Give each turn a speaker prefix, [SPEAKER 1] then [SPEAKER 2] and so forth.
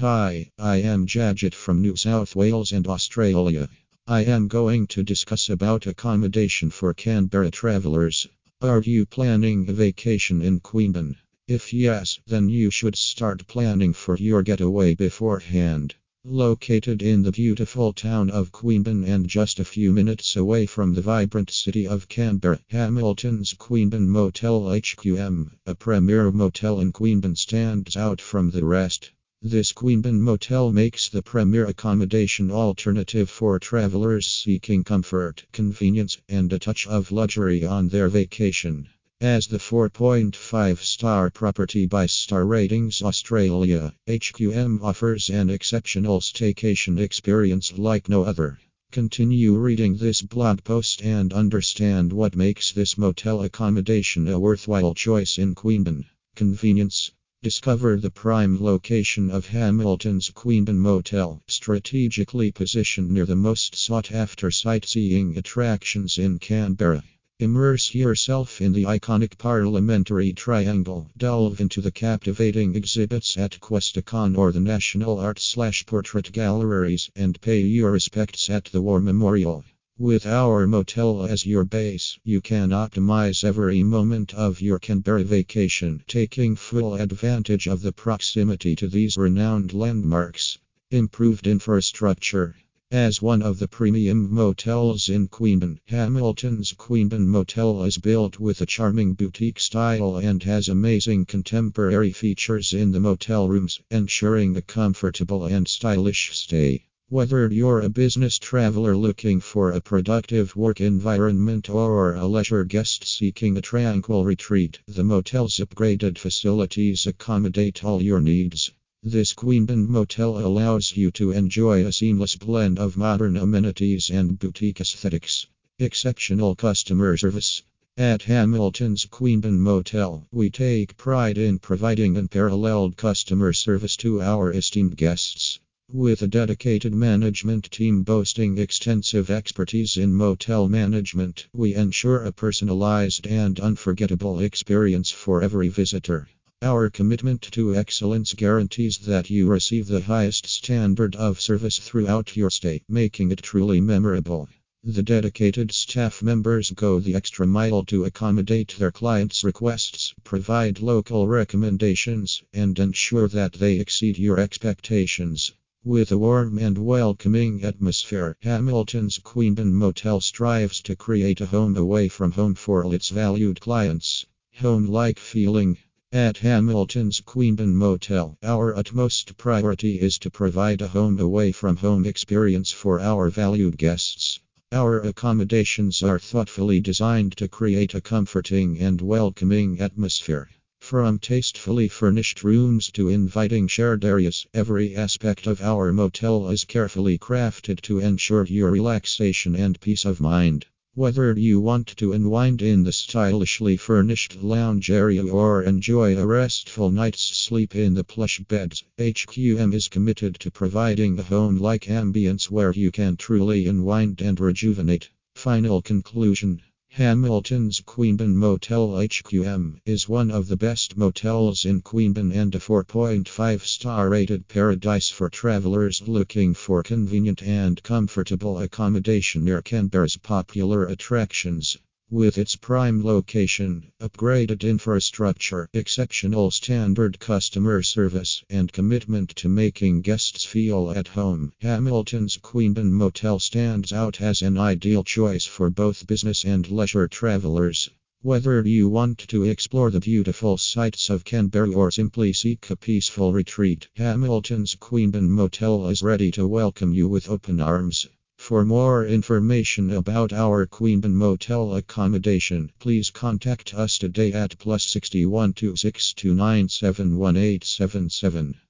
[SPEAKER 1] Hi, I am Jajit from New South Wales and Australia. I am going to discuss about accommodation for Canberra travelers. Are you planning a vacation in Queanbeyan? If yes, then you should start planning for your getaway beforehand. Located in the beautiful town of Queanbeyan and just a few minutes away from the vibrant city of Canberra, Hamilton's Queanbeyan Motel HQM, a premier motel in Queanbeyan, stands out from the rest. This Queanbeyan Motel makes the premier accommodation alternative for travelers seeking comfort, convenience, and a touch of luxury on their vacation. As the 4.5 star property by Star Ratings Australia, HQM offers an exceptional staycation experience like no other. Continue reading this blog post and understand what makes this motel accommodation a worthwhile choice in Queanbeyan. Convenience. Discover the prime location of Hamilton's Queanbeyan Motel, strategically positioned near the most sought after sightseeing attractions in Canberra. Immerse yourself in the iconic Parliamentary Triangle. Delve into the captivating exhibits at Questacon or the National Art Slash Portrait Galleries and pay your respects at the War Memorial. With our motel as your base, you can optimize every moment of your Canberra vacation, taking full advantage of the proximity to these renowned landmarks. Improved infrastructure. As one of the premium motels in Queanbeyan, Hamilton's Queanbeyan Motel is built with a charming boutique style and has amazing contemporary features in the motel rooms, ensuring a comfortable and stylish stay. Whether you're a business traveler looking for a productive work environment or a leisure guest seeking a tranquil retreat, the motel's upgraded facilities accommodate all your needs. This Queanbeyan Motel allows you to enjoy a seamless blend of modern amenities and boutique aesthetics. Exceptional customer service. At Hamilton's Queanbeyan Motel, we take pride in providing unparalleled customer service to our esteemed guests. With a dedicated management team boasting extensive expertise in motel management, we ensure a personalized and unforgettable experience for every visitor. Our commitment to excellence guarantees that you receive the highest standard of service throughout your stay, making it truly memorable. The dedicated staff members go the extra mile to accommodate their clients' requests, provide local recommendations, and ensure that they exceed your expectations. With a warm and welcoming atmosphere, Hamilton's Queanbeyan Motel strives to create a home away from home for its valued clients. Home like feeling. At Hamilton's Queanbeyan Motel, our utmost priority is to provide a home away from home experience for our valued guests. Our accommodations are thoughtfully designed to create a comforting and welcoming atmosphere. From tastefully furnished rooms to inviting shared areas, every aspect of our motel is carefully crafted to ensure your relaxation and peace of mind. Whether you want to unwind in the stylishly furnished lounge area or enjoy a restful night's sleep in the plush beds, HQM is committed to providing a home like ambience where you can truly unwind and rejuvenate. Final conclusion Hamilton's Queanbeyan Motel HQM is one of the best motels in Queanbeyan and a 4.5 star rated paradise for travelers looking for convenient and comfortable accommodation near Canberra's popular attractions. With its prime location, upgraded infrastructure, exceptional standard customer service, and commitment to making guests feel at home, Hamilton's Queanbeyan Motel stands out as an ideal choice for both business and leisure travelers. Whether you want to explore the beautiful sights of Canberra or simply seek a peaceful retreat, Hamilton's Queanbeyan Motel is ready to welcome you with open arms. For more information about our Queanbeyan Motel accommodation, please contact us today at plus 61 262